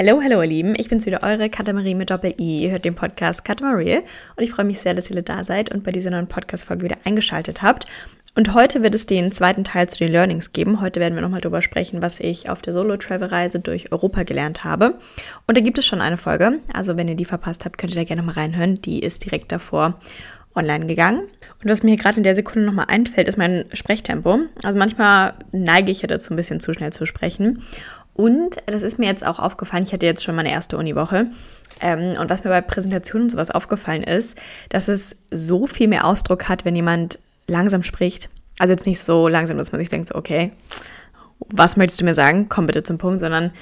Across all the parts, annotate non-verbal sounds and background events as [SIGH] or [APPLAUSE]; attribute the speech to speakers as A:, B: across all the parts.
A: Hallo, hallo ihr Lieben, ich bin's wieder, eure Katamarie mit Doppel-I. Ihr hört den Podcast Katamarie und ich freue mich sehr, dass ihr da seid und bei dieser neuen Podcast-Folge wieder eingeschaltet habt. Und heute wird es den zweiten Teil zu den Learnings geben. Heute werden wir nochmal darüber sprechen, was ich auf der Solo-Travel-Reise durch Europa gelernt habe. Und da gibt es schon eine Folge, also wenn ihr die verpasst habt, könnt ihr da gerne mal reinhören. Die ist direkt davor online gegangen. Und was mir gerade in der Sekunde nochmal einfällt, ist mein Sprechtempo. Also manchmal neige ich ja dazu, ein bisschen zu schnell zu sprechen. Und das ist mir jetzt auch aufgefallen, ich hatte jetzt schon meine erste Uniwoche. Ähm, und was mir bei Präsentationen und sowas aufgefallen ist, dass es so viel mehr Ausdruck hat, wenn jemand langsam spricht. Also jetzt nicht so langsam, dass man sich denkt, so, okay, was möchtest du mir sagen? Komm bitte zum Punkt, sondern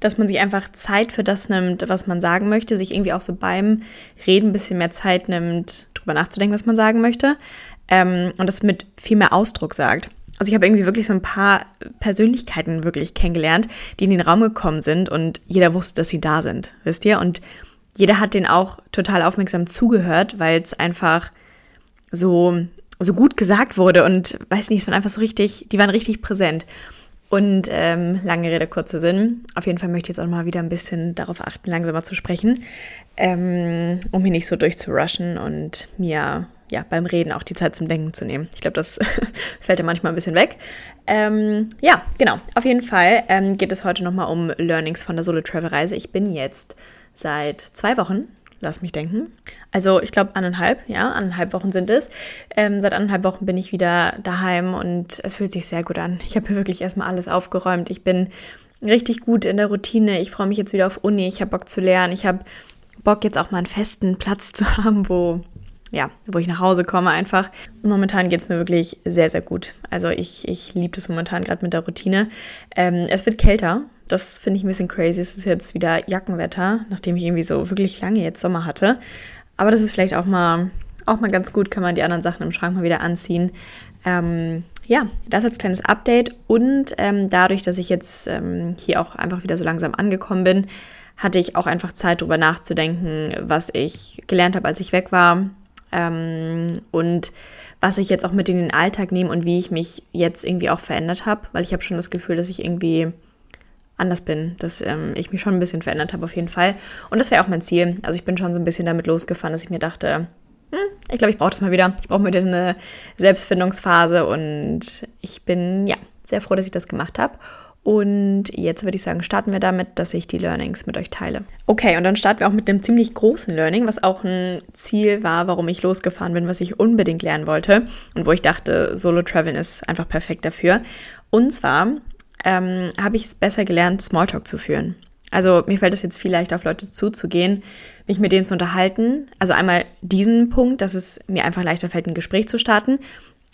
A: dass man sich einfach Zeit für das nimmt, was man sagen möchte, sich irgendwie auch so beim Reden ein bisschen mehr Zeit nimmt, drüber nachzudenken, was man sagen möchte. Ähm, und das mit viel mehr Ausdruck sagt also ich habe irgendwie wirklich so ein paar Persönlichkeiten wirklich kennengelernt, die in den Raum gekommen sind und jeder wusste, dass sie da sind, wisst ihr? Und jeder hat denen auch total aufmerksam zugehört, weil es einfach so, so gut gesagt wurde und weiß nicht, es waren einfach so richtig, die waren richtig präsent. Und ähm, lange Rede, kurzer Sinn. Auf jeden Fall möchte ich jetzt auch mal wieder ein bisschen darauf achten, langsamer zu sprechen, ähm, um hier nicht so durchzurushen und mir ja, beim Reden auch die Zeit zum Denken zu nehmen. Ich glaube, das [LAUGHS] fällt ja manchmal ein bisschen weg. Ähm, ja, genau. Auf jeden Fall ähm, geht es heute nochmal um Learnings von der Solo-Travel-Reise. Ich bin jetzt seit zwei Wochen, lass mich denken. Also ich glaube anderthalb, ja, anderthalb Wochen sind es. Ähm, seit anderthalb Wochen bin ich wieder daheim und es fühlt sich sehr gut an. Ich habe wirklich erstmal alles aufgeräumt. Ich bin richtig gut in der Routine. Ich freue mich jetzt wieder auf Uni. Ich habe Bock zu lernen. Ich habe Bock jetzt auch mal einen festen Platz [LAUGHS] zu haben, wo ja, wo ich nach Hause komme einfach. Und momentan geht es mir wirklich sehr, sehr gut. Also ich, ich liebe das momentan gerade mit der Routine. Ähm, es wird kälter. Das finde ich ein bisschen crazy. Es ist jetzt wieder Jackenwetter, nachdem ich irgendwie so wirklich lange jetzt Sommer hatte. Aber das ist vielleicht auch mal, auch mal ganz gut, kann man die anderen Sachen im Schrank mal wieder anziehen. Ähm, ja, das als kleines Update. Und ähm, dadurch, dass ich jetzt ähm, hier auch einfach wieder so langsam angekommen bin, hatte ich auch einfach Zeit, darüber nachzudenken, was ich gelernt habe, als ich weg war, ähm, und was ich jetzt auch mit in den Alltag nehme und wie ich mich jetzt irgendwie auch verändert habe, weil ich habe schon das Gefühl, dass ich irgendwie anders bin, dass ähm, ich mich schon ein bisschen verändert habe auf jeden Fall. Und das wäre auch mein Ziel. Also ich bin schon so ein bisschen damit losgefahren, dass ich mir dachte, hm, ich glaube, ich brauche das mal wieder. Ich brauche wieder eine Selbstfindungsphase und ich bin ja sehr froh, dass ich das gemacht habe. Und jetzt würde ich sagen, starten wir damit, dass ich die Learnings mit euch teile. Okay, und dann starten wir auch mit einem ziemlich großen Learning, was auch ein Ziel war, warum ich losgefahren bin, was ich unbedingt lernen wollte und wo ich dachte, Solo-Traveln ist einfach perfekt dafür. Und zwar ähm, habe ich es besser gelernt, Smalltalk zu führen. Also mir fällt es jetzt viel leichter, auf Leute zuzugehen, mich mit denen zu unterhalten. Also einmal diesen Punkt, dass es mir einfach leichter fällt, ein Gespräch zu starten.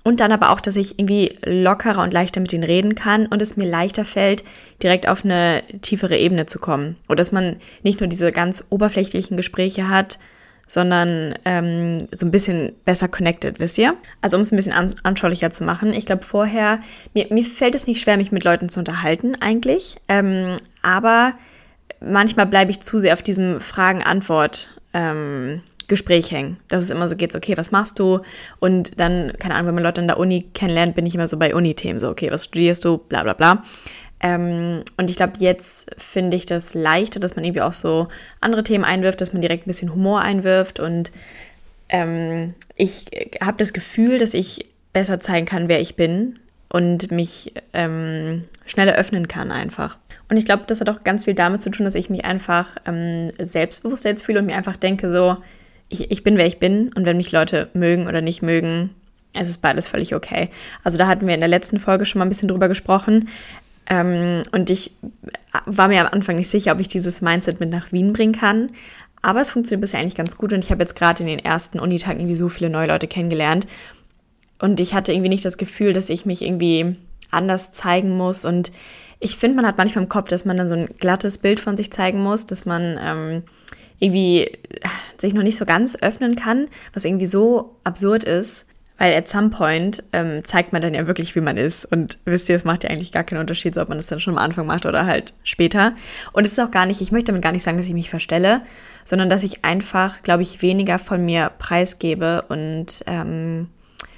A: Und dann aber auch, dass ich irgendwie lockerer und leichter mit ihnen reden kann und es mir leichter fällt, direkt auf eine tiefere Ebene zu kommen. Oder dass man nicht nur diese ganz oberflächlichen Gespräche hat, sondern ähm, so ein bisschen besser connected, wisst ihr? Also um es ein bisschen an anschaulicher zu machen. Ich glaube vorher, mir, mir fällt es nicht schwer, mich mit Leuten zu unterhalten eigentlich, ähm, aber manchmal bleibe ich zu sehr auf diesem Fragen-Antwort. Ähm, Gespräch hängen. Dass es immer so geht, okay, was machst du? Und dann, keine Ahnung, wenn man Leute an der Uni kennenlernt, bin ich immer so bei Uni-Themen, so, okay, was studierst du? Bla bla bla. Ähm, und ich glaube, jetzt finde ich das leichter, dass man irgendwie auch so andere Themen einwirft, dass man direkt ein bisschen Humor einwirft. Und ähm, ich habe das Gefühl, dass ich besser zeigen kann, wer ich bin und mich ähm, schneller öffnen kann einfach. Und ich glaube, das hat auch ganz viel damit zu tun, dass ich mich einfach ähm, selbstbewusster jetzt fühle und mir einfach denke, so, ich, ich bin, wer ich bin und wenn mich Leute mögen oder nicht mögen, es ist beides völlig okay. Also da hatten wir in der letzten Folge schon mal ein bisschen drüber gesprochen. Ähm, und ich war mir am Anfang nicht sicher, ob ich dieses Mindset mit nach Wien bringen kann. Aber es funktioniert bisher eigentlich ganz gut und ich habe jetzt gerade in den ersten Unitagen irgendwie so viele neue Leute kennengelernt. Und ich hatte irgendwie nicht das Gefühl, dass ich mich irgendwie anders zeigen muss. Und ich finde, man hat manchmal im Kopf, dass man dann so ein glattes Bild von sich zeigen muss, dass man ähm, irgendwie äh, sich noch nicht so ganz öffnen kann, was irgendwie so absurd ist, weil at some point ähm, zeigt man dann ja wirklich, wie man ist. Und wisst ihr, es macht ja eigentlich gar keinen Unterschied, ob man das dann schon am Anfang macht oder halt später. Und es ist auch gar nicht, ich möchte damit gar nicht sagen, dass ich mich verstelle, sondern dass ich einfach, glaube ich, weniger von mir preisgebe und ähm,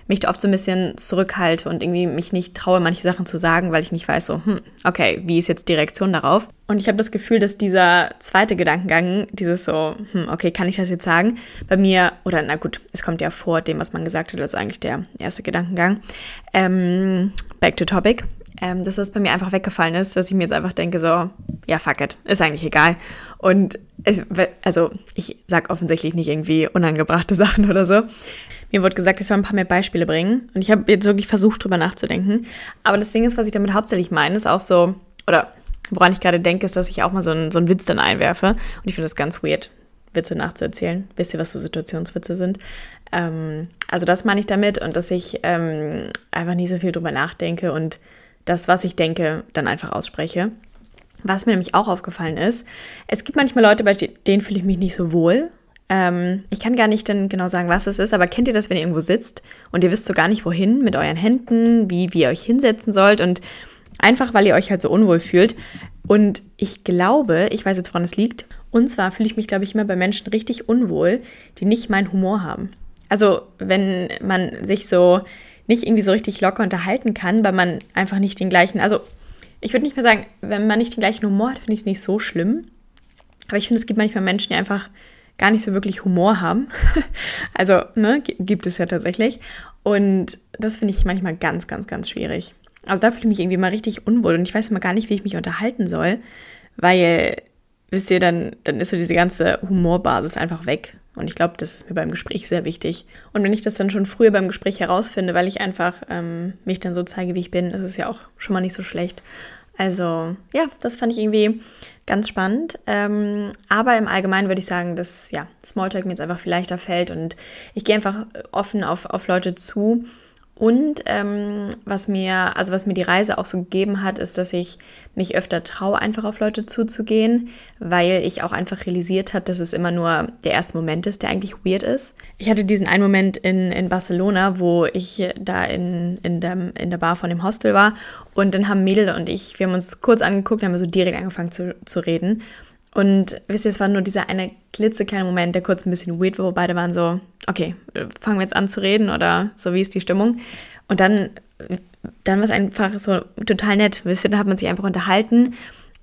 A: mich da oft so ein bisschen zurückhalte und irgendwie mich nicht traue, manche Sachen zu sagen, weil ich nicht weiß, so, hm, okay, wie ist jetzt die Reaktion darauf? Und ich habe das Gefühl, dass dieser zweite Gedankengang, dieses so, hm, okay, kann ich das jetzt sagen, bei mir, oder na gut, es kommt ja vor dem, was man gesagt hat, also eigentlich der erste Gedankengang. Ähm, back to topic. Ähm, dass das bei mir einfach weggefallen ist, dass ich mir jetzt einfach denke, so, ja, fuck it, ist eigentlich egal. Und es, also ich sage offensichtlich nicht irgendwie unangebrachte [LAUGHS] Sachen oder so. Mir wurde gesagt, ich soll ein paar mehr Beispiele bringen. Und ich habe jetzt wirklich versucht, drüber nachzudenken. Aber das Ding ist, was ich damit hauptsächlich meine, ist auch so, oder woran ich gerade denke, ist, dass ich auch mal so einen, so einen Witz dann einwerfe. Und ich finde das ganz weird, Witze nachzuerzählen. Wisst ihr, was so Situationswitze sind? Ähm, also das meine ich damit und dass ich ähm, einfach nie so viel drüber nachdenke und das, was ich denke, dann einfach ausspreche. Was mir nämlich auch aufgefallen ist, es gibt manchmal Leute, bei denen fühle ich mich nicht so wohl, ähm, ich kann gar nicht dann genau sagen, was es ist, aber kennt ihr das, wenn ihr irgendwo sitzt und ihr wisst so gar nicht, wohin mit euren Händen, wie, wie ihr euch hinsetzen sollt und einfach, weil ihr euch halt so unwohl fühlt. Und ich glaube, ich weiß jetzt, woran es liegt. Und zwar fühle ich mich, glaube ich, immer bei Menschen richtig unwohl, die nicht meinen Humor haben. Also, wenn man sich so nicht irgendwie so richtig locker unterhalten kann, weil man einfach nicht den gleichen, also ich würde nicht mehr sagen, wenn man nicht den gleichen Humor hat, finde ich es nicht so schlimm. Aber ich finde, es gibt manchmal Menschen, die einfach gar nicht so wirklich Humor haben. [LAUGHS] also, ne, gibt es ja tatsächlich. Und das finde ich manchmal ganz, ganz, ganz schwierig. Also da fühle ich mich irgendwie mal richtig unwohl und ich weiß immer gar nicht, wie ich mich unterhalten soll, weil, wisst ihr, dann, dann ist so diese ganze Humorbasis einfach weg. Und ich glaube, das ist mir beim Gespräch sehr wichtig. Und wenn ich das dann schon früher beim Gespräch herausfinde, weil ich einfach ähm, mich dann so zeige, wie ich bin, ist es ja auch schon mal nicht so schlecht. Also ja, das fand ich irgendwie ganz spannend. Ähm, aber im Allgemeinen würde ich sagen, dass ja, Smalltalk mir jetzt einfach viel leichter fällt und ich gehe einfach offen auf, auf Leute zu und ähm, was mir, also was mir die Reise auch so gegeben hat, ist, dass ich mich öfter traue, einfach auf Leute zuzugehen, weil ich auch einfach realisiert habe, dass es immer nur der erste Moment ist, der eigentlich weird ist. Ich hatte diesen einen Moment in, in Barcelona, wo ich da in, in, der, in der Bar von dem Hostel war und dann haben Mädel und ich, wir haben uns kurz angeguckt, haben wir so direkt angefangen zu, zu reden. Und wisst ihr, es war nur dieser eine klitzekleine Moment, der kurz ein bisschen weird war, wo beide waren so, okay, fangen wir jetzt an zu reden oder so, wie ist die Stimmung? Und dann, dann war es einfach so total nett, wisst ihr, da hat man sich einfach unterhalten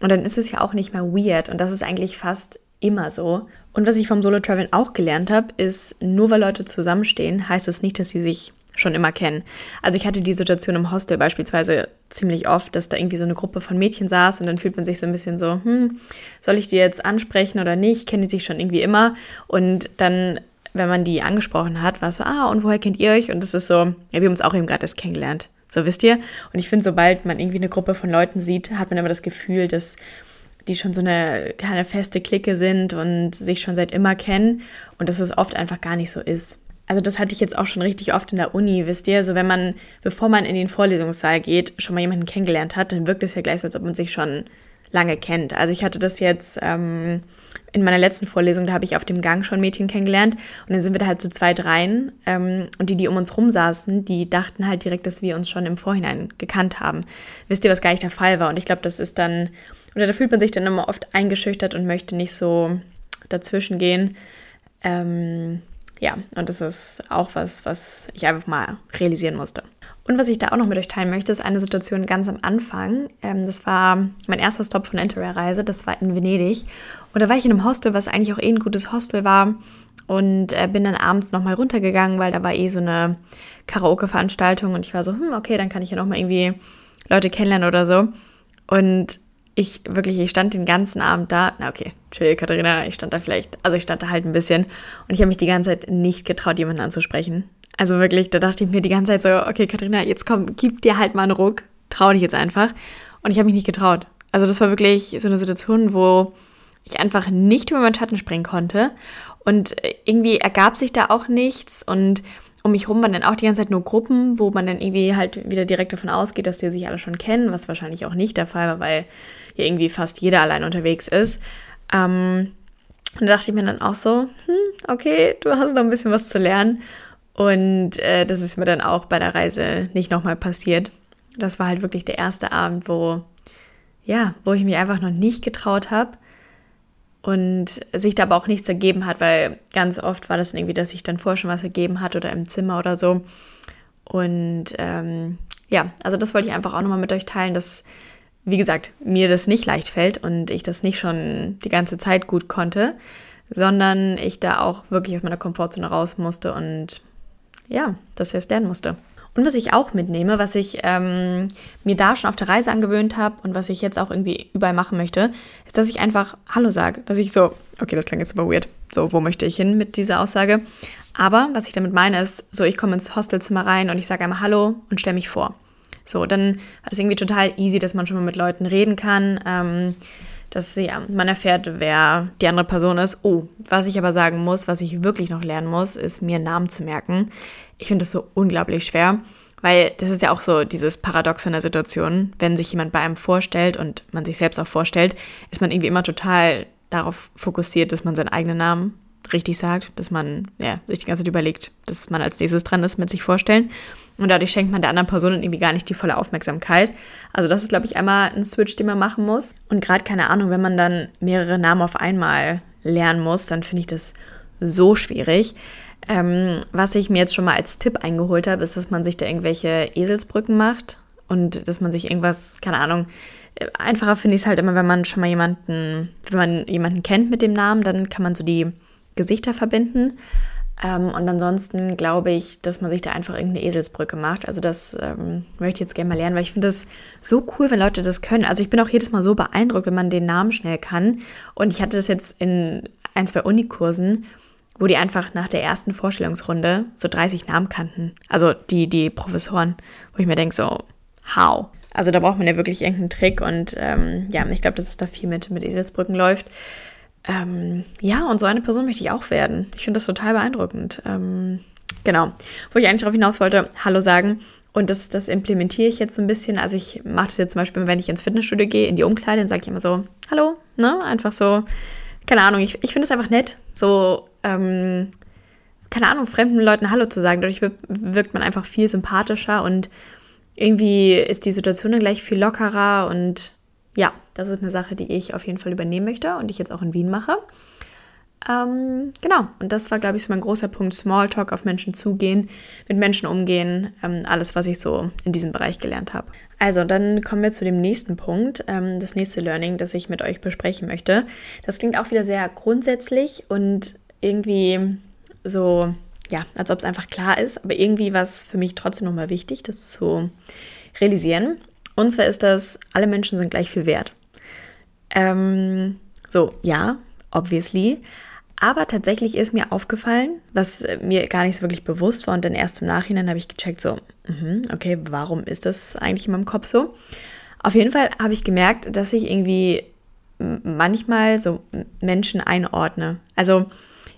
A: und dann ist es ja auch nicht mehr weird und das ist eigentlich fast immer so. Und was ich vom Solo-Traveln auch gelernt habe, ist, nur weil Leute zusammenstehen, heißt es das nicht, dass sie sich schon immer kennen. Also ich hatte die Situation im Hostel beispielsweise ziemlich oft, dass da irgendwie so eine Gruppe von Mädchen saß und dann fühlt man sich so ein bisschen so, hm, soll ich die jetzt ansprechen oder nicht? Kennen die sich schon irgendwie immer? Und dann, wenn man die angesprochen hat, war es so, ah, und woher kennt ihr euch? Und das ist so, ja, wir haben uns auch eben gerade erst kennengelernt. So wisst ihr? Und ich finde, sobald man irgendwie eine Gruppe von Leuten sieht, hat man immer das Gefühl, dass die schon so eine kleine feste Clique sind und sich schon seit immer kennen und dass es oft einfach gar nicht so ist also das hatte ich jetzt auch schon richtig oft in der Uni, wisst ihr, so wenn man, bevor man in den Vorlesungssaal geht, schon mal jemanden kennengelernt hat, dann wirkt es ja gleich so, als ob man sich schon lange kennt. Also ich hatte das jetzt ähm, in meiner letzten Vorlesung, da habe ich auf dem Gang schon Mädchen kennengelernt und dann sind wir da halt zu zweit rein ähm, und die, die um uns rum saßen, die dachten halt direkt, dass wir uns schon im Vorhinein gekannt haben. Wisst ihr, was gar nicht der Fall war? Und ich glaube, das ist dann, oder da fühlt man sich dann immer oft eingeschüchtert und möchte nicht so dazwischen gehen. Ähm, ja, und das ist auch was, was ich einfach mal realisieren musste. Und was ich da auch noch mit euch teilen möchte, ist eine Situation ganz am Anfang. Ähm, das war mein erster Stop von Interrail-Reise, das war in Venedig. Und da war ich in einem Hostel, was eigentlich auch eh ein gutes Hostel war. Und äh, bin dann abends nochmal runtergegangen, weil da war eh so eine Karaoke-Veranstaltung. Und ich war so, hm, okay, dann kann ich ja nochmal irgendwie Leute kennenlernen oder so. Und ich wirklich, ich stand den ganzen Abend da. Na okay, chill, Katharina, ich stand da vielleicht, also ich stand da halt ein bisschen und ich habe mich die ganze Zeit nicht getraut, jemanden anzusprechen. Also wirklich, da dachte ich mir die ganze Zeit so, okay, Katharina, jetzt komm, gib dir halt mal einen Ruck, trau dich jetzt einfach. Und ich habe mich nicht getraut. Also das war wirklich so eine Situation, wo ich einfach nicht über meinen Schatten springen konnte. Und irgendwie ergab sich da auch nichts und um mich rum waren dann auch die ganze Zeit nur Gruppen, wo man dann irgendwie halt wieder direkt davon ausgeht, dass die sich alle schon kennen, was wahrscheinlich auch nicht der Fall war, weil hier irgendwie fast jeder allein unterwegs ist. Ähm, und da dachte ich mir dann auch so, hm, okay, du hast noch ein bisschen was zu lernen. Und äh, das ist mir dann auch bei der Reise nicht nochmal passiert. Das war halt wirklich der erste Abend, wo, ja, wo ich mich einfach noch nicht getraut habe und sich da aber auch nichts ergeben hat, weil ganz oft war das irgendwie, dass sich dann vorher schon was ergeben hat oder im Zimmer oder so. Und ähm, ja, also das wollte ich einfach auch nochmal mit euch teilen, dass, wie gesagt, mir das nicht leicht fällt und ich das nicht schon die ganze Zeit gut konnte, sondern ich da auch wirklich aus meiner Komfortzone raus musste und ja, das jetzt lernen musste. Und was ich auch mitnehme, was ich ähm, mir da schon auf der Reise angewöhnt habe und was ich jetzt auch irgendwie überall machen möchte, ist, dass ich einfach Hallo sage. Dass ich so, okay, das klingt jetzt super weird. So, wo möchte ich hin mit dieser Aussage? Aber was ich damit meine, ist, so, ich komme ins Hostelzimmer rein und ich sage einmal Hallo und stelle mich vor. So, dann hat es irgendwie total easy, dass man schon mal mit Leuten reden kann. Ähm, dass ja, man erfährt, wer die andere Person ist. Oh, was ich aber sagen muss, was ich wirklich noch lernen muss, ist mir Namen zu merken. Ich finde das so unglaublich schwer, weil das ist ja auch so dieses Paradox in der Situation. Wenn sich jemand bei einem vorstellt und man sich selbst auch vorstellt, ist man irgendwie immer total darauf fokussiert, dass man seinen eigenen Namen richtig sagt, dass man ja, sich die ganze Zeit überlegt, dass man als nächstes dran ist mit sich vorstellen. Und dadurch schenkt man der anderen Person irgendwie gar nicht die volle Aufmerksamkeit. Also das ist, glaube ich, einmal ein Switch, den man machen muss. Und gerade, keine Ahnung, wenn man dann mehrere Namen auf einmal lernen muss, dann finde ich das so schwierig. Ähm, was ich mir jetzt schon mal als Tipp eingeholt habe, ist, dass man sich da irgendwelche Eselsbrücken macht und dass man sich irgendwas, keine Ahnung, einfacher finde ich es halt immer, wenn man schon mal jemanden, wenn man jemanden kennt mit dem Namen, dann kann man so die Gesichter verbinden. Ähm, und ansonsten glaube ich, dass man sich da einfach irgendeine Eselsbrücke macht. Also das ähm, möchte ich jetzt gerne mal lernen, weil ich finde das so cool, wenn Leute das können. Also ich bin auch jedes Mal so beeindruckt, wenn man den Namen schnell kann. Und ich hatte das jetzt in ein, zwei Unikursen, wo die einfach nach der ersten Vorstellungsrunde so 30 Namen kannten. Also die, die Professoren, wo ich mir denke, so, how? Also da braucht man ja wirklich irgendeinen Trick und ähm, ja, ich glaube, dass es da viel mit, mit Eselsbrücken läuft. Ähm, ja, und so eine Person möchte ich auch werden. Ich finde das total beeindruckend. Ähm, genau. Wo ich eigentlich darauf hinaus wollte, Hallo sagen. Und das, das implementiere ich jetzt so ein bisschen. Also ich mache das jetzt zum Beispiel, wenn ich ins Fitnessstudio gehe, in die Umkleide, dann sage ich immer so, Hallo, ne? Einfach so, keine Ahnung, ich, ich finde es einfach nett, so, ähm, keine Ahnung, fremden Leuten Hallo zu sagen. Dadurch wirkt man einfach viel sympathischer und irgendwie ist die Situation dann gleich viel lockerer und ja, das ist eine Sache, die ich auf jeden Fall übernehmen möchte und ich jetzt auch in Wien mache. Ähm, genau, und das war, glaube ich, so mein großer Punkt: Smalltalk, auf Menschen zugehen, mit Menschen umgehen, ähm, alles, was ich so in diesem Bereich gelernt habe. Also, dann kommen wir zu dem nächsten Punkt, ähm, das nächste Learning, das ich mit euch besprechen möchte. Das klingt auch wieder sehr grundsätzlich und irgendwie so, ja, als ob es einfach klar ist, aber irgendwie war es für mich trotzdem nochmal wichtig, das zu realisieren. Und zwar ist das, alle Menschen sind gleich viel wert. Ähm, so, ja, obviously. Aber tatsächlich ist mir aufgefallen, was mir gar nicht so wirklich bewusst war und dann erst im Nachhinein habe ich gecheckt, so, mh, okay, warum ist das eigentlich in meinem Kopf so? Auf jeden Fall habe ich gemerkt, dass ich irgendwie manchmal so Menschen einordne. Also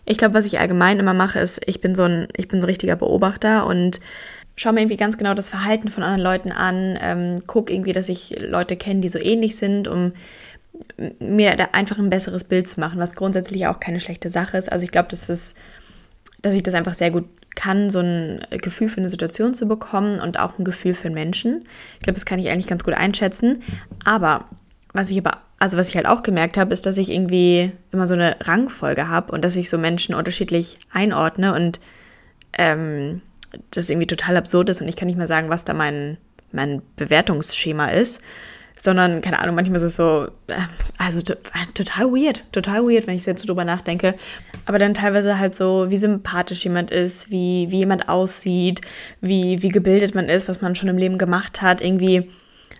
A: ich glaube, was ich allgemein immer mache, ist, ich bin so ein, ich bin so ein richtiger Beobachter und schaue mir irgendwie ganz genau das Verhalten von anderen Leuten an, ähm, gucke irgendwie, dass ich Leute kenne, die so ähnlich sind, um mir da einfach ein besseres Bild zu machen, was grundsätzlich auch keine schlechte Sache ist. Also ich glaube, dass es, dass ich das einfach sehr gut kann, so ein Gefühl für eine Situation zu bekommen und auch ein Gefühl für einen Menschen. Ich glaube, das kann ich eigentlich ganz gut einschätzen. Aber was ich aber, also was ich halt auch gemerkt habe, ist, dass ich irgendwie immer so eine Rangfolge habe und dass ich so Menschen unterschiedlich einordne und ähm, das irgendwie total absurd ist und ich kann nicht mehr sagen, was da mein, mein Bewertungsschema ist, sondern, keine Ahnung, manchmal ist es so, äh, also total weird, total weird, wenn ich jetzt so drüber nachdenke. Aber dann teilweise halt so, wie sympathisch jemand ist, wie, wie jemand aussieht, wie, wie gebildet man ist, was man schon im Leben gemacht hat, irgendwie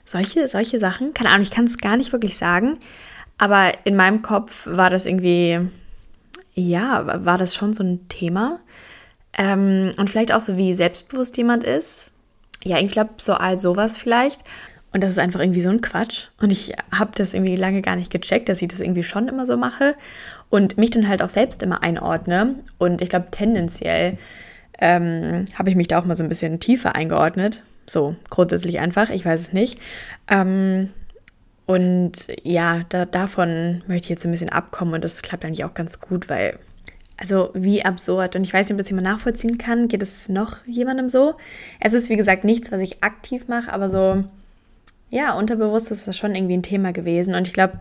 A: solche, solche Sachen. Keine Ahnung, ich kann es gar nicht wirklich sagen, aber in meinem Kopf war das irgendwie, ja, war das schon so ein Thema. Ähm, und vielleicht auch so, wie selbstbewusst jemand ist. Ja, ich glaube, so all sowas vielleicht. Und das ist einfach irgendwie so ein Quatsch. Und ich habe das irgendwie lange gar nicht gecheckt, dass ich das irgendwie schon immer so mache und mich dann halt auch selbst immer einordne. Und ich glaube, tendenziell ähm, habe ich mich da auch mal so ein bisschen tiefer eingeordnet. So grundsätzlich einfach, ich weiß es nicht. Ähm, und ja, da, davon möchte ich jetzt ein bisschen abkommen und das klappt eigentlich auch ganz gut, weil also wie absurd. Und ich weiß nicht, ob das jemand nachvollziehen kann. Geht es noch jemandem so? Es ist, wie gesagt, nichts, was ich aktiv mache, aber so, ja, unterbewusst ist das schon irgendwie ein Thema gewesen. Und ich glaube,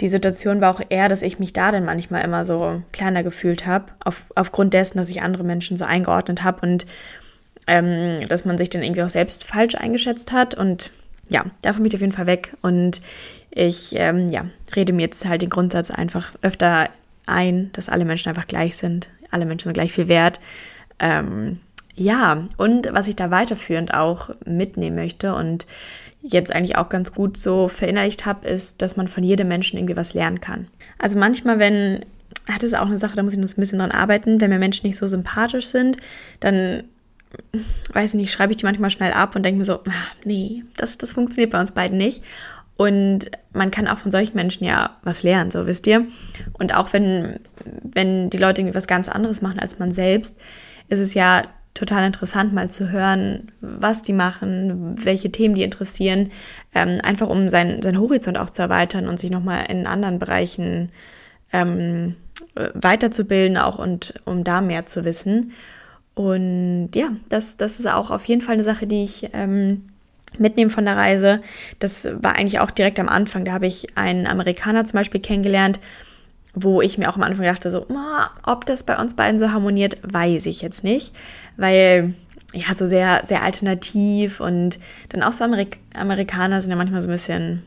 A: die Situation war auch eher, dass ich mich da dann manchmal immer so kleiner gefühlt habe, auf, aufgrund dessen, dass ich andere Menschen so eingeordnet habe und ähm, dass man sich dann irgendwie auch selbst falsch eingeschätzt hat. Und ja, davon bin ich auf jeden Fall weg. Und ich ähm, ja, rede mir jetzt halt den Grundsatz einfach öfter ein, dass alle Menschen einfach gleich sind. Alle Menschen sind gleich viel wert. Ähm, ja, und was ich da weiterführend auch mitnehmen möchte und jetzt eigentlich auch ganz gut so verinnerlicht habe, ist, dass man von jedem Menschen irgendwie was lernen kann. Also manchmal, wenn, hat es auch eine Sache, da muss ich noch ein bisschen dran arbeiten, wenn mir Menschen nicht so sympathisch sind, dann weiß ich nicht, schreibe ich die manchmal schnell ab und denke mir so, ach, nee, das, das funktioniert bei uns beiden nicht. Und man kann auch von solchen Menschen ja was lernen, so wisst ihr. Und auch wenn, wenn die Leute irgendwie was ganz anderes machen als man selbst, ist es ja total interessant, mal zu hören, was die machen, welche Themen die interessieren, ähm, einfach um sein, seinen Horizont auch zu erweitern und sich nochmal in anderen Bereichen ähm, weiterzubilden, auch und um da mehr zu wissen. Und ja, das, das ist auch auf jeden Fall eine Sache, die ich ähm, mitnehme von der Reise. Das war eigentlich auch direkt am Anfang. Da habe ich einen Amerikaner zum Beispiel kennengelernt, wo ich mir auch am Anfang dachte, so, ob das bei uns beiden so harmoniert, weiß ich jetzt nicht. Weil, ja, so sehr, sehr alternativ und dann auch so Amerik Amerikaner sind ja manchmal so ein bisschen,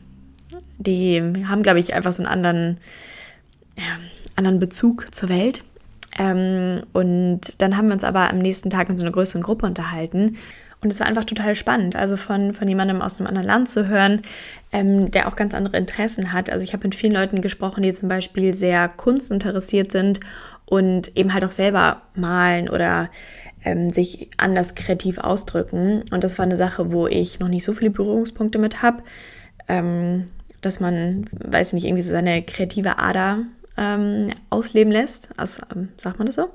A: die haben, glaube ich, einfach so einen anderen, ja, anderen Bezug zur Welt. Ähm, und dann haben wir uns aber am nächsten Tag in so einer größeren Gruppe unterhalten. Und es war einfach total spannend, also von, von jemandem aus einem anderen Land zu hören, ähm, der auch ganz andere Interessen hat. Also ich habe mit vielen Leuten gesprochen, die zum Beispiel sehr kunstinteressiert sind und eben halt auch selber malen oder ähm, sich anders kreativ ausdrücken. Und das war eine Sache, wo ich noch nicht so viele Berührungspunkte mit habe, ähm, dass man, weiß nicht, irgendwie so seine kreative Ader ähm, ausleben lässt. Also, ähm, sagt man das so?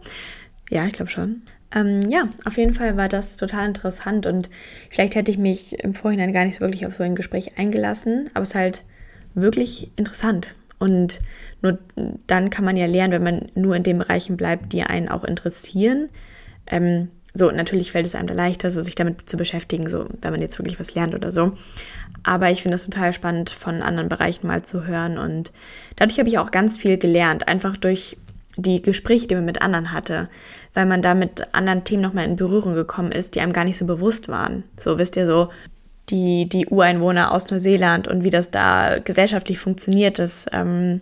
A: Ja, ich glaube schon. Ähm, ja, auf jeden Fall war das total interessant und vielleicht hätte ich mich im Vorhinein gar nicht wirklich auf so ein Gespräch eingelassen, aber es ist halt wirklich interessant. Und nur dann kann man ja lernen, wenn man nur in den Bereichen bleibt, die einen auch interessieren. Ähm, so, natürlich fällt es einem da leichter, so sich damit zu beschäftigen, so wenn man jetzt wirklich was lernt oder so. Aber ich finde es total spannend, von anderen Bereichen mal zu hören. Und dadurch habe ich auch ganz viel gelernt, einfach durch die Gespräche, die man mit anderen hatte, weil man da mit anderen Themen nochmal in Berührung gekommen ist, die einem gar nicht so bewusst waren. So wisst ihr so, die, die Ureinwohner aus Neuseeland und wie das da gesellschaftlich funktioniert, dass ähm,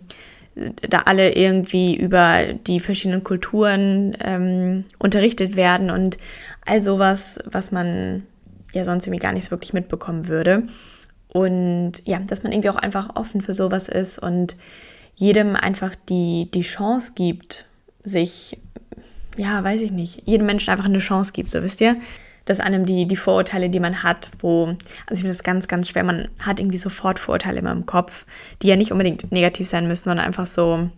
A: da alle irgendwie über die verschiedenen Kulturen ähm, unterrichtet werden und all sowas, was man ja sonst irgendwie gar nicht so wirklich mitbekommen würde. Und ja, dass man irgendwie auch einfach offen für sowas ist und jedem einfach die, die Chance gibt, sich, ja, weiß ich nicht, jedem Menschen einfach eine Chance gibt, so wisst ihr, dass einem die, die Vorurteile, die man hat, wo, also ich finde das ganz, ganz schwer, man hat irgendwie sofort Vorurteile immer im Kopf, die ja nicht unbedingt negativ sein müssen, sondern einfach so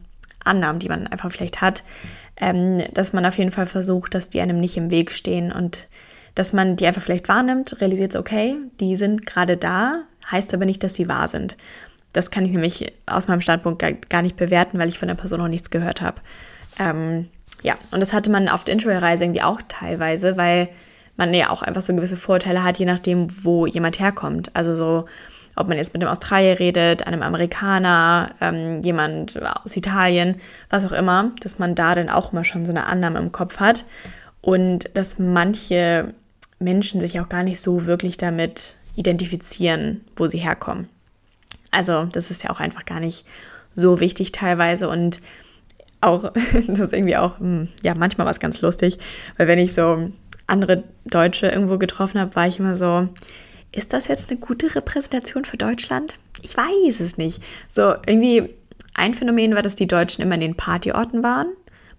A: Annahmen, die man einfach vielleicht hat, ähm, dass man auf jeden Fall versucht, dass die einem nicht im Weg stehen und dass man die einfach vielleicht wahrnimmt, realisiert, okay, die sind gerade da, heißt aber nicht, dass sie wahr sind. Das kann ich nämlich aus meinem Standpunkt gar, nicht bewerten, weil ich von der Person noch nichts gehört habe. Ähm, ja, und das hatte man auf der Interrail-Reise irgendwie auch teilweise, weil man ja auch einfach so gewisse Vorteile hat, je nachdem, wo jemand herkommt. Also so, ob man jetzt mit einem Australier redet, einem Amerikaner, ähm, jemand aus Italien, was auch immer, dass man da dann auch immer schon so eine Annahme im Kopf hat und dass manche Menschen sich auch gar nicht so wirklich damit identifizieren, wo sie herkommen. Also das ist ja auch einfach gar nicht so wichtig teilweise und auch, [LAUGHS] das ist irgendwie auch, hm, ja, manchmal war es ganz lustig, weil wenn ich so andere Deutsche irgendwo getroffen habe, war ich immer so, ist das jetzt eine gute Repräsentation für Deutschland? Ich weiß es nicht. So, irgendwie ein Phänomen war, dass die Deutschen immer in den Partyorten waren.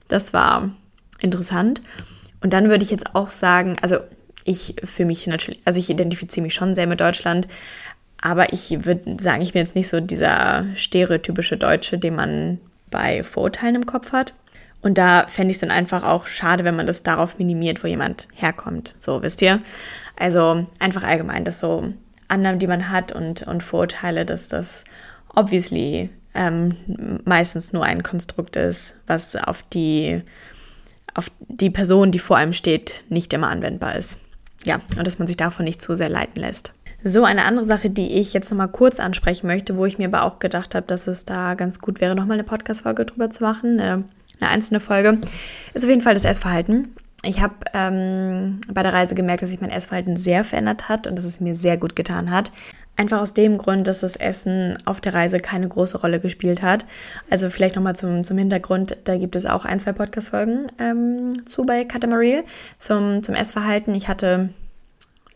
A: Das war interessant. Und dann würde ich jetzt auch sagen, also ich für mich natürlich, also ich identifiziere mich schon sehr mit Deutschland, aber ich würde sagen, ich bin jetzt nicht so dieser stereotypische Deutsche, den man bei Vorurteilen im Kopf hat. Und da fände ich es dann einfach auch schade, wenn man das darauf minimiert, wo jemand herkommt. So, wisst ihr? Also einfach allgemein, dass so Annahmen, die man hat und, und Vorurteile, dass das obviously ähm, meistens nur ein Konstrukt ist, was auf die, auf die Person, die vor einem steht, nicht immer anwendbar ist ja, und dass man sich davon nicht zu sehr leiten lässt. So, eine andere Sache, die ich jetzt nochmal kurz ansprechen möchte, wo ich mir aber auch gedacht habe, dass es da ganz gut wäre, nochmal eine Podcast-Folge drüber zu machen, eine, eine einzelne Folge, ist auf jeden Fall das Essverhalten. ich habe ähm, bei der Reise gemerkt, dass sich mein Essverhalten sehr verändert hat und dass es mir sehr gut getan hat. Einfach aus dem Grund, dass das Essen auf der Reise keine große Rolle gespielt hat. Also vielleicht nochmal zum, zum Hintergrund, da gibt es auch ein, zwei Podcast-Folgen ähm, zu bei Katamarie zum, zum Essverhalten. Ich hatte,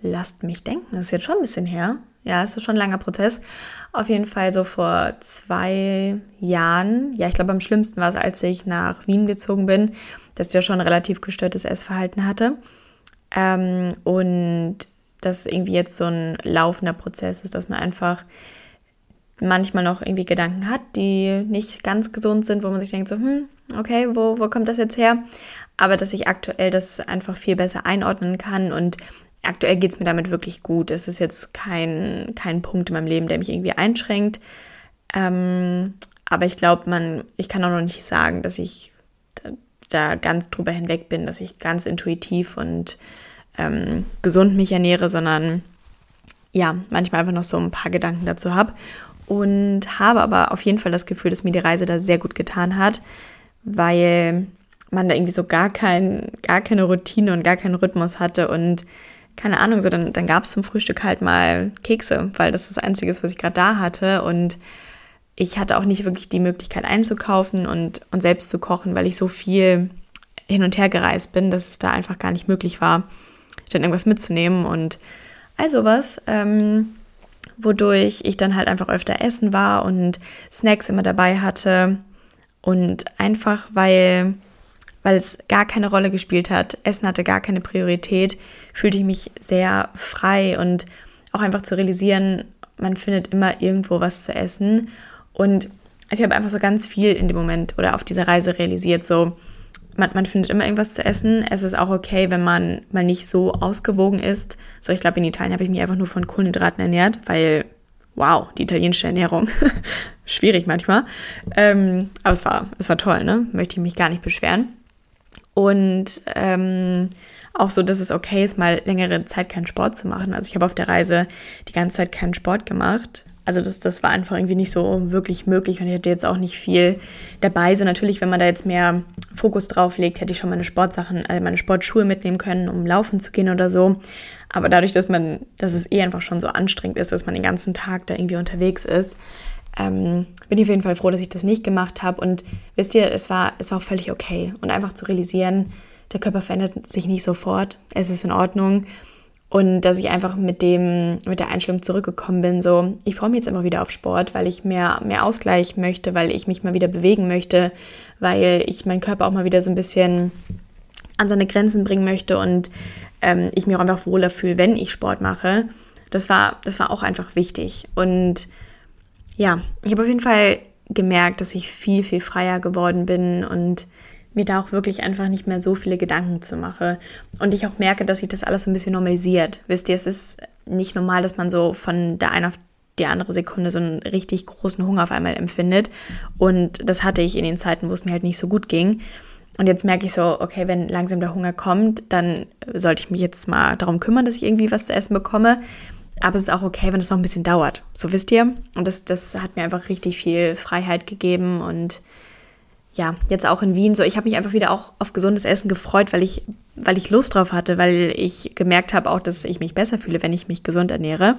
A: lasst mich denken, das ist jetzt schon ein bisschen her. Ja, es ist schon ein langer Prozess. Auf jeden Fall so vor zwei Jahren. Ja, ich glaube, am schlimmsten war es, als ich nach Wien gezogen bin, dass ich ja schon ein relativ gestörtes Essverhalten hatte. Ähm, und dass irgendwie jetzt so ein laufender Prozess ist, dass man einfach manchmal noch irgendwie Gedanken hat, die nicht ganz gesund sind, wo man sich denkt so, hm, okay, wo, wo kommt das jetzt her? Aber dass ich aktuell das einfach viel besser einordnen kann und aktuell geht es mir damit wirklich gut. Es ist jetzt kein, kein Punkt in meinem Leben, der mich irgendwie einschränkt. Ähm, aber ich glaube, man, ich kann auch noch nicht sagen, dass ich da, da, ganz drüber hinweg bin, dass ich ganz intuitiv und ähm, gesund mich ernähre, sondern ja, manchmal einfach noch so ein paar Gedanken dazu habe. Und habe aber auf jeden Fall das Gefühl, dass mir die Reise da sehr gut getan hat, weil man da irgendwie so gar, kein, gar keine Routine und gar keinen Rhythmus hatte und keine Ahnung, so dann, dann gab es zum Frühstück halt mal Kekse, weil das das Einzige ist, was ich gerade da hatte. Und ich hatte auch nicht wirklich die Möglichkeit einzukaufen und, und selbst zu kochen, weil ich so viel hin und her gereist bin, dass es da einfach gar nicht möglich war, dann irgendwas mitzunehmen und all sowas. Ähm, wodurch ich dann halt einfach öfter essen war und Snacks immer dabei hatte. Und einfach, weil weil es gar keine Rolle gespielt hat. Essen hatte gar keine Priorität, fühlte ich mich sehr frei und auch einfach zu realisieren, man findet immer irgendwo was zu essen. Und ich habe einfach so ganz viel in dem Moment oder auf dieser Reise realisiert, so man, man findet immer irgendwas zu essen. Es ist auch okay, wenn man mal nicht so ausgewogen ist. So, ich glaube, in Italien habe ich mich einfach nur von Kohlenhydraten ernährt, weil, wow, die italienische Ernährung, [LAUGHS] schwierig manchmal. Ähm, aber es war, es war toll, ne? Möchte ich mich gar nicht beschweren. Und ähm, auch so, dass es okay ist, mal längere Zeit keinen Sport zu machen. Also ich habe auf der Reise die ganze Zeit keinen Sport gemacht. Also das, das war einfach irgendwie nicht so wirklich möglich und ich hätte jetzt auch nicht viel dabei. So natürlich, wenn man da jetzt mehr Fokus drauf legt, hätte ich schon meine Sportsachen, also meine Sportschuhe mitnehmen können, um laufen zu gehen oder so. Aber dadurch, dass man, dass es eh einfach schon so anstrengend ist, dass man den ganzen Tag da irgendwie unterwegs ist, ähm, bin ich auf jeden Fall froh, dass ich das nicht gemacht habe. Und wisst ihr, es war, es war auch völlig okay. Und einfach zu realisieren, der Körper verändert sich nicht sofort. Es ist in Ordnung. Und dass ich einfach mit dem, mit der Einstellung zurückgekommen bin, so, ich freue mich jetzt immer wieder auf Sport, weil ich mehr, mehr Ausgleich möchte, weil ich mich mal wieder bewegen möchte, weil ich meinen Körper auch mal wieder so ein bisschen an seine Grenzen bringen möchte und ähm, ich mich auch einfach wohler fühle, wenn ich Sport mache. Das war, das war auch einfach wichtig. Und ja, ich habe auf jeden Fall gemerkt, dass ich viel, viel freier geworden bin und mir da auch wirklich einfach nicht mehr so viele Gedanken zu mache. Und ich auch merke, dass sich das alles so ein bisschen normalisiert. Wisst ihr, es ist nicht normal, dass man so von der einen auf die andere Sekunde so einen richtig großen Hunger auf einmal empfindet. Und das hatte ich in den Zeiten, wo es mir halt nicht so gut ging. Und jetzt merke ich so, okay, wenn langsam der Hunger kommt, dann sollte ich mich jetzt mal darum kümmern, dass ich irgendwie was zu essen bekomme. Aber es ist auch okay, wenn es noch ein bisschen dauert. So wisst ihr. Und das, das hat mir einfach richtig viel Freiheit gegeben. Und ja, jetzt auch in Wien. So, ich habe mich einfach wieder auch auf gesundes Essen gefreut, weil ich, weil ich Lust drauf hatte, weil ich gemerkt habe auch, dass ich mich besser fühle, wenn ich mich gesund ernähre.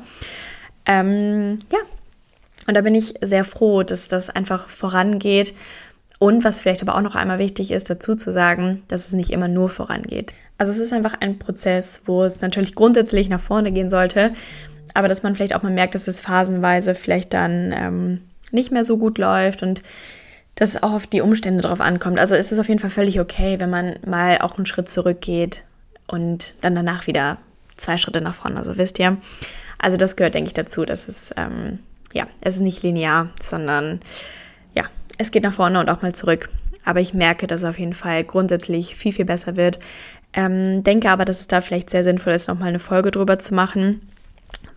A: Ähm, ja. Und da bin ich sehr froh, dass das einfach vorangeht. Und was vielleicht aber auch noch einmal wichtig ist, dazu zu sagen, dass es nicht immer nur vorangeht. Also es ist einfach ein Prozess, wo es natürlich grundsätzlich nach vorne gehen sollte, aber dass man vielleicht auch mal merkt, dass es phasenweise vielleicht dann ähm, nicht mehr so gut läuft und dass es auch auf die Umstände drauf ankommt. Also es ist auf jeden Fall völlig okay, wenn man mal auch einen Schritt zurückgeht und dann danach wieder zwei Schritte nach vorne. Also wisst ihr, also das gehört, denke ich, dazu, dass es, ähm, ja, es ist nicht linear, sondern ja, es geht nach vorne und auch mal zurück. Aber ich merke, dass es auf jeden Fall grundsätzlich viel, viel besser wird. Ähm, denke aber, dass es da vielleicht sehr sinnvoll ist, nochmal eine Folge drüber zu machen.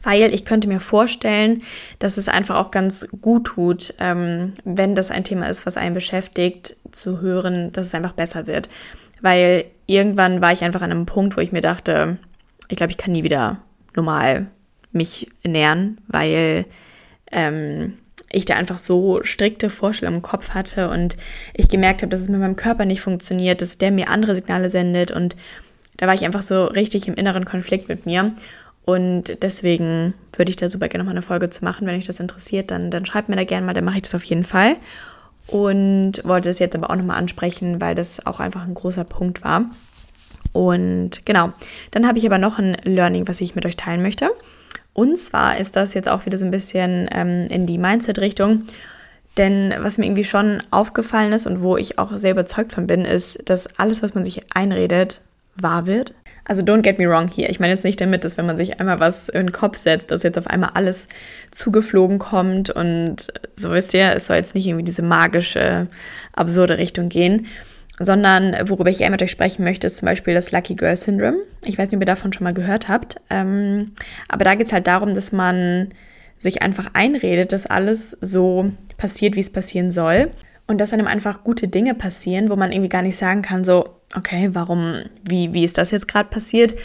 A: Weil ich könnte mir vorstellen, dass es einfach auch ganz gut tut, ähm, wenn das ein Thema ist, was einen beschäftigt, zu hören, dass es einfach besser wird. Weil irgendwann war ich einfach an einem Punkt, wo ich mir dachte, ich glaube, ich kann nie wieder normal mich ernähren, weil ähm, ich da einfach so strikte Vorstellungen im Kopf hatte und ich gemerkt habe, dass es mit meinem Körper nicht funktioniert, dass der mir andere Signale sendet und da war ich einfach so richtig im inneren Konflikt mit mir. Und deswegen würde ich da super gerne noch mal eine Folge zu machen. Wenn euch das interessiert, dann, dann schreibt mir da gerne mal, dann mache ich das auf jeden Fall. Und wollte es jetzt aber auch nochmal ansprechen, weil das auch einfach ein großer Punkt war. Und genau, dann habe ich aber noch ein Learning, was ich mit euch teilen möchte. Und zwar ist das jetzt auch wieder so ein bisschen ähm, in die Mindset-Richtung. Denn was mir irgendwie schon aufgefallen ist und wo ich auch sehr überzeugt von bin, ist, dass alles, was man sich einredet, wahr wird. Also don't get me wrong hier. Ich meine jetzt nicht damit, dass wenn man sich einmal was in den Kopf setzt, dass jetzt auf einmal alles zugeflogen kommt und so wisst ihr, es soll jetzt nicht irgendwie diese magische, absurde Richtung gehen, sondern worüber ich eher mit euch sprechen möchte, ist zum Beispiel das Lucky Girl Syndrome. Ich weiß nicht, ob ihr davon schon mal gehört habt, ähm, aber da geht es halt darum, dass man sich einfach einredet, dass alles so passiert, wie es passieren soll und dass einem einfach gute Dinge passieren, wo man irgendwie gar nicht sagen kann, so, okay, warum, wie, wie ist das jetzt gerade passiert?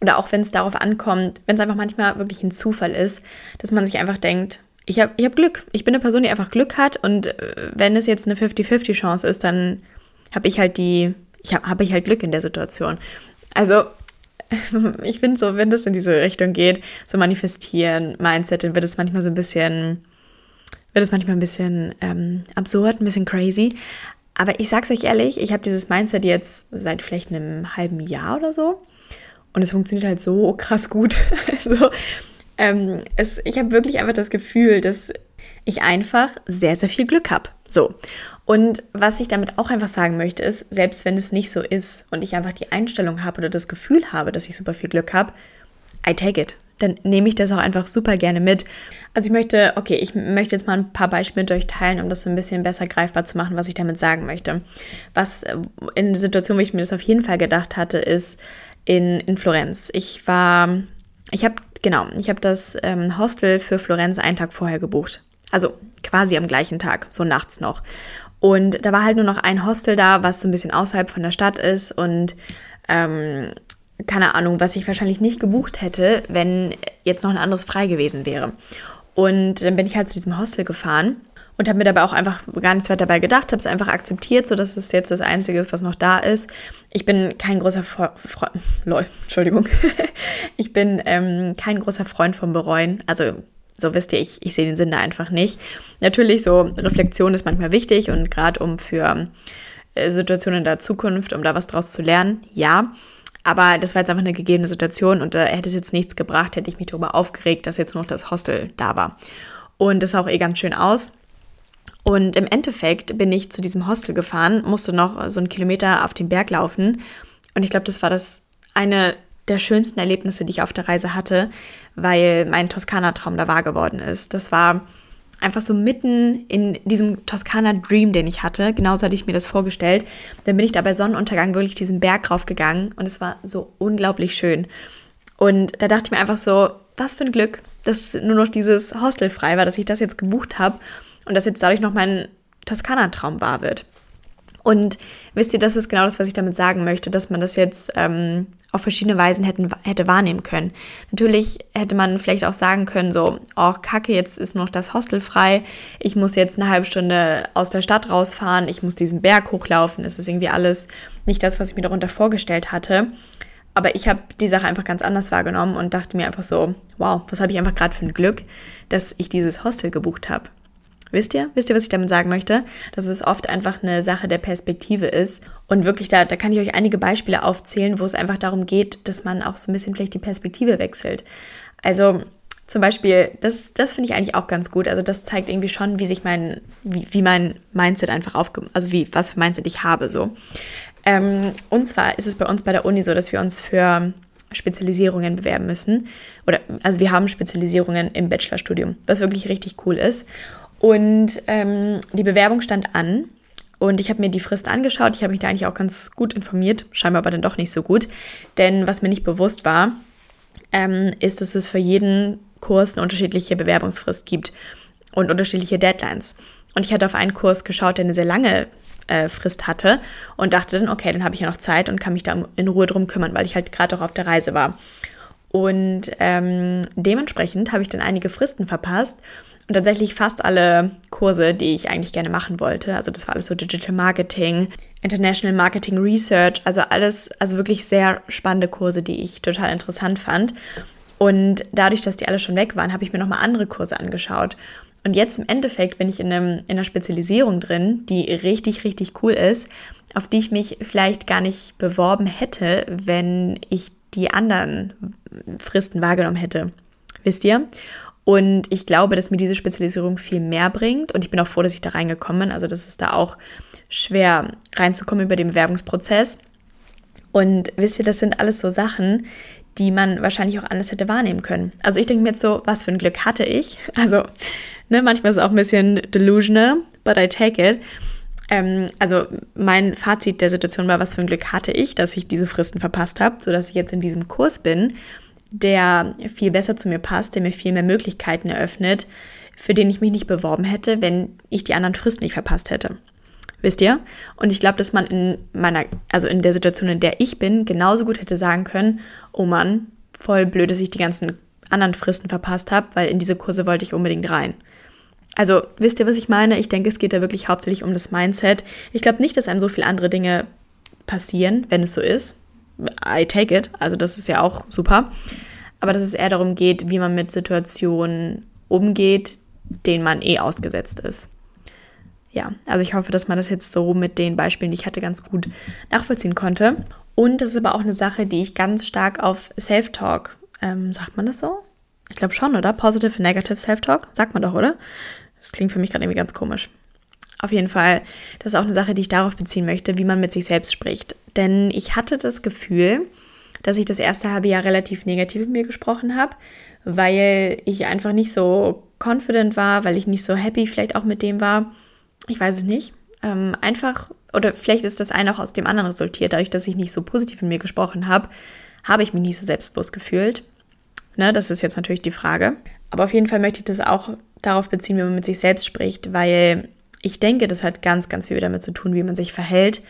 A: Oder auch wenn es darauf ankommt, wenn es einfach manchmal wirklich ein Zufall ist, dass man sich einfach denkt, ich habe ich hab Glück. Ich bin eine Person, die einfach Glück hat und äh, wenn es jetzt eine 50-50 Chance ist, dann habe ich halt die, ich habe hab ich halt Glück in der Situation. Also [LAUGHS] ich finde so, wenn das in diese Richtung geht, so manifestieren, Mindset, dann wird es manchmal so ein bisschen, wird es manchmal ein bisschen ähm, absurd, ein bisschen crazy. Aber ich sag's euch ehrlich, ich habe dieses Mindset jetzt seit vielleicht einem halben Jahr oder so. Und es funktioniert halt so krass gut. [LAUGHS] also, ähm, es, ich habe wirklich einfach das Gefühl, dass ich einfach sehr, sehr viel Glück habe. So. Und was ich damit auch einfach sagen möchte, ist, selbst wenn es nicht so ist und ich einfach die Einstellung habe oder das Gefühl habe, dass ich super viel Glück habe, I take it dann nehme ich das auch einfach super gerne mit. Also ich möchte, okay, ich möchte jetzt mal ein paar Beispiele mit euch teilen, um das so ein bisschen besser greifbar zu machen, was ich damit sagen möchte. Was äh, in der Situation, wo ich mir das auf jeden Fall gedacht hatte, ist in, in Florenz. Ich war, ich habe, genau, ich habe das ähm, Hostel für Florenz einen Tag vorher gebucht. Also quasi am gleichen Tag, so nachts noch. Und da war halt nur noch ein Hostel da, was so ein bisschen außerhalb von der Stadt ist und ähm, keine Ahnung, was ich wahrscheinlich nicht gebucht hätte, wenn jetzt noch ein anderes frei gewesen wäre. Und dann bin ich halt zu diesem Hostel gefahren und habe mir dabei auch einfach gar nichts weiter dabei gedacht, habe es einfach akzeptiert, so dass es jetzt das Einzige ist, was noch da ist. Ich bin kein großer Freund, Entschuldigung, [LAUGHS] ich bin ähm, kein großer Freund vom Bereuen. Also so wisst ihr, ich, ich sehe den Sinn da einfach nicht. Natürlich, so Reflexion ist manchmal wichtig und gerade um für äh, Situationen in der Zukunft, um da was draus zu lernen, ja. Aber das war jetzt einfach eine gegebene Situation und da hätte es jetzt nichts gebracht, hätte ich mich darüber aufgeregt, dass jetzt noch das Hostel da war. Und das sah auch eh ganz schön aus. Und im Endeffekt bin ich zu diesem Hostel gefahren, musste noch so einen Kilometer auf den Berg laufen. Und ich glaube, das war das eine der schönsten Erlebnisse, die ich auf der Reise hatte, weil mein Toskana-Traum da wahr geworden ist. Das war einfach so mitten in diesem Toskana Dream, den ich hatte. Genauso hatte ich mir das vorgestellt. Dann bin ich da bei Sonnenuntergang wirklich diesen Berg raufgegangen und es war so unglaublich schön. Und da dachte ich mir einfach so, was für ein Glück, dass nur noch dieses Hostel frei war, dass ich das jetzt gebucht habe und dass jetzt dadurch noch mein Toskana-Traum wahr wird. Und wisst ihr, das ist genau das, was ich damit sagen möchte, dass man das jetzt ähm, auf verschiedene Weisen hätten, hätte wahrnehmen können. Natürlich hätte man vielleicht auch sagen können, so, oh, kacke, jetzt ist noch das Hostel frei, ich muss jetzt eine halbe Stunde aus der Stadt rausfahren, ich muss diesen Berg hochlaufen, es ist irgendwie alles nicht das, was ich mir darunter vorgestellt hatte. Aber ich habe die Sache einfach ganz anders wahrgenommen und dachte mir einfach so, wow, was habe ich einfach gerade für ein Glück, dass ich dieses Hostel gebucht habe. Wisst ihr? Wisst ihr, was ich damit sagen möchte? Dass es oft einfach eine Sache der Perspektive ist. Und wirklich, da, da kann ich euch einige Beispiele aufzählen, wo es einfach darum geht, dass man auch so ein bisschen vielleicht die Perspektive wechselt. Also zum Beispiel, das, das finde ich eigentlich auch ganz gut. Also das zeigt irgendwie schon, wie sich mein, wie, wie mein Mindset einfach aufge, also wie, was für Mindset ich habe so. Ähm, und zwar ist es bei uns bei der Uni so, dass wir uns für Spezialisierungen bewerben müssen. Oder also wir haben Spezialisierungen im Bachelorstudium, was wirklich richtig cool ist. Und ähm, die Bewerbung stand an und ich habe mir die Frist angeschaut. Ich habe mich da eigentlich auch ganz gut informiert, scheinbar aber dann doch nicht so gut. Denn was mir nicht bewusst war, ähm, ist, dass es für jeden Kurs eine unterschiedliche Bewerbungsfrist gibt und unterschiedliche Deadlines. Und ich hatte auf einen Kurs geschaut, der eine sehr lange äh, Frist hatte und dachte dann, okay, dann habe ich ja noch Zeit und kann mich da in Ruhe drum kümmern, weil ich halt gerade auch auf der Reise war. Und ähm, dementsprechend habe ich dann einige Fristen verpasst Und tatsächlich fast alle Kurse, die ich eigentlich gerne machen wollte. Also das war alles so Digital Marketing, International Marketing Research, also alles, also wirklich sehr spannende Kurse, die ich total interessant fand. Und dadurch, dass die alle schon weg waren, habe ich mir nochmal andere Kurse angeschaut. Und jetzt im Endeffekt bin ich in, einem, in einer Spezialisierung drin, die richtig, richtig cool ist, auf die ich mich vielleicht gar nicht beworben hätte, wenn ich die anderen Fristen wahrgenommen hätte. Wisst ihr? Und ich glaube, dass mir diese Spezialisierung viel mehr bringt. Und ich bin auch froh, dass ich da reingekommen bin. Also, das ist da auch schwer reinzukommen über den Bewerbungsprozess. Und wisst ihr, das sind alles so Sachen, die man wahrscheinlich auch anders hätte wahrnehmen können. Also ich denke mir jetzt so, was für ein Glück hatte ich? [LAUGHS] Also, ne, manchmal ist es auch ein bisschen delusional, but I take it. Ähm, also mein Fazit der Situation war, was für ein Glück hatte ich, dass ich diese Fristen verpasst habe, sodass ich jetzt in diesem Kurs bin, der viel besser zu mir passt, der mir viel mehr Möglichkeiten eröffnet, für den ich mich nicht beworben hätte, wenn ich die anderen Fristen nicht verpasst hätte. Wisst ihr? Und ich glaube, dass man in meiner, also in der Situation, in der ich bin, genauso gut hätte sagen können, oh Mann, voll blöd, dass ich die ganzen anderen Fristen verpasst habe, weil in diese Kurse wollte ich unbedingt rein. Also wisst ihr, was ich meine? Ich denke, es geht da wirklich hauptsächlich um das Mindset. Ich glaube nicht, dass einem so viele andere Dinge passieren, wenn es so ist. I take it. Also das ist ja auch super. Aber dass es eher darum geht, wie man mit Situationen umgeht, denen man eh ausgesetzt ist ja, also ich hoffe, dass man das jetzt so mit den Beispielen, die ich hatte, ganz gut nachvollziehen konnte. Und das ist aber auch eine Sache, die ich ganz stark auf Self-Talk, ähm, sagt man das so? Ich glaube schon, oder? Positive und Negative Self-Talk, sagt man doch, oder? Das klingt für mich gerade irgendwie ganz komisch. Auf jeden Fall, das ist auch eine Sache, die ich darauf beziehen möchte, wie man mit sich selbst spricht. Denn ich hatte das Gefühl, dass ich das erste halbe Jahr relativ negativ mit mir gesprochen habe, weil ich einfach nicht so confident war, weil ich nicht so happy vielleicht auch mit dem war ich weiß es nicht. Ähm, einfach, oder vielleicht ist das eine auch aus dem anderen resultiert. Dadurch, dass ich nicht so positiv in mir gesprochen habe, habe ich mich nicht so selbstbewusst gefühlt. Ne, das ist jetzt natürlich die Frage. Aber auf jeden Fall möchte ich das auch darauf beziehen, wie man mit sich selbst spricht, weil ich denke, das hat ganz, ganz viel damit zu tun, wie man sich verhält.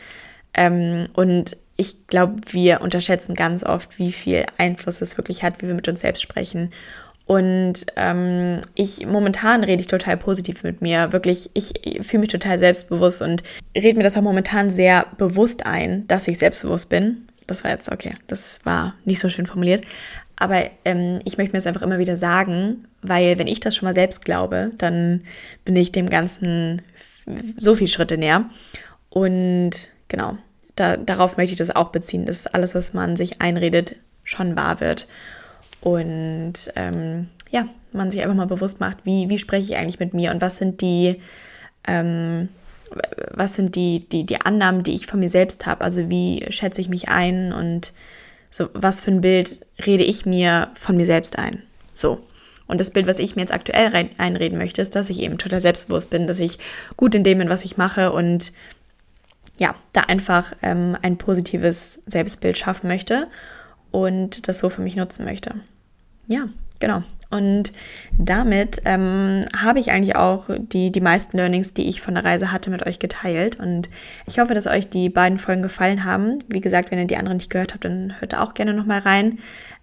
A: Ähm, und ich glaube, wir unterschätzen ganz oft, wie viel Einfluss es wirklich hat, wie wir mit uns selbst sprechen. Und ähm, ich momentan rede ich total positiv mit mir. Wirklich, ich fühle mich total selbstbewusst und rede mir das auch momentan sehr bewusst ein, dass ich selbstbewusst bin. Das war jetzt, okay, das war nicht so schön formuliert. Aber ähm, ich möchte mir das einfach immer wieder sagen, weil wenn ich das schon mal selbst glaube, dann bin ich dem Ganzen so viele Schritte näher. Und genau, da, darauf möchte ich das auch beziehen, dass alles, was man sich einredet, schon wahr wird. Und ähm, ja, man sich einfach mal bewusst macht, wie, wie spreche ich eigentlich mit mir und was sind die, ähm, was sind die, die, die Annahmen, die ich von mir selbst habe. Also wie schätze ich mich ein und so, was für ein Bild rede ich mir von mir selbst ein. So. Und das Bild, was ich mir jetzt aktuell einreden möchte, ist, dass ich eben total selbstbewusst bin, dass ich gut in dem bin, was ich mache und ja, da einfach ähm, ein positives Selbstbild schaffen möchte und das so für mich nutzen möchte. Ja, genau. Und damit ähm, habe ich eigentlich auch die, die meisten Learnings, die ich von der Reise hatte, mit euch geteilt. Und ich hoffe, dass euch die beiden Folgen gefallen haben. Wie gesagt, wenn ihr die anderen nicht gehört habt, dann hört da auch gerne nochmal rein.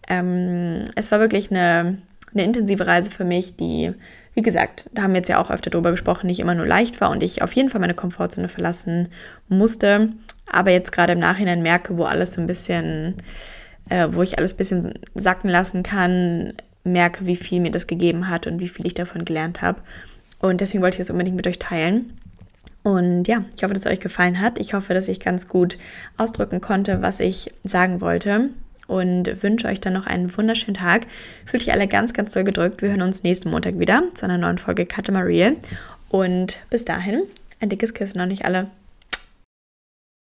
A: Ähm, es war wirklich eine, eine intensive Reise für mich, die, wie gesagt, da haben wir jetzt ja auch öfter drüber gesprochen, nicht immer nur leicht war und ich auf jeden Fall meine Komfortzone verlassen musste. Aber jetzt gerade im Nachhinein merke, wo alles so ein bisschen äh, wo ich alles ein bisschen sacken lassen kann, merke, wie viel mir das gegeben hat und wie viel ich davon gelernt habe. Und deswegen wollte ich das unbedingt mit euch teilen. Und ja, ich hoffe, dass es euch gefallen hat. Ich hoffe, dass ich ganz gut ausdrücken konnte, was ich sagen wollte. Und wünsche euch dann noch einen wunderschönen Tag. Fühlt euch alle ganz, ganz doll gedrückt. Wir hören uns nächsten Montag wieder zu einer neuen Folge Marie. Und bis dahin, ein dickes Kissen noch nicht alle.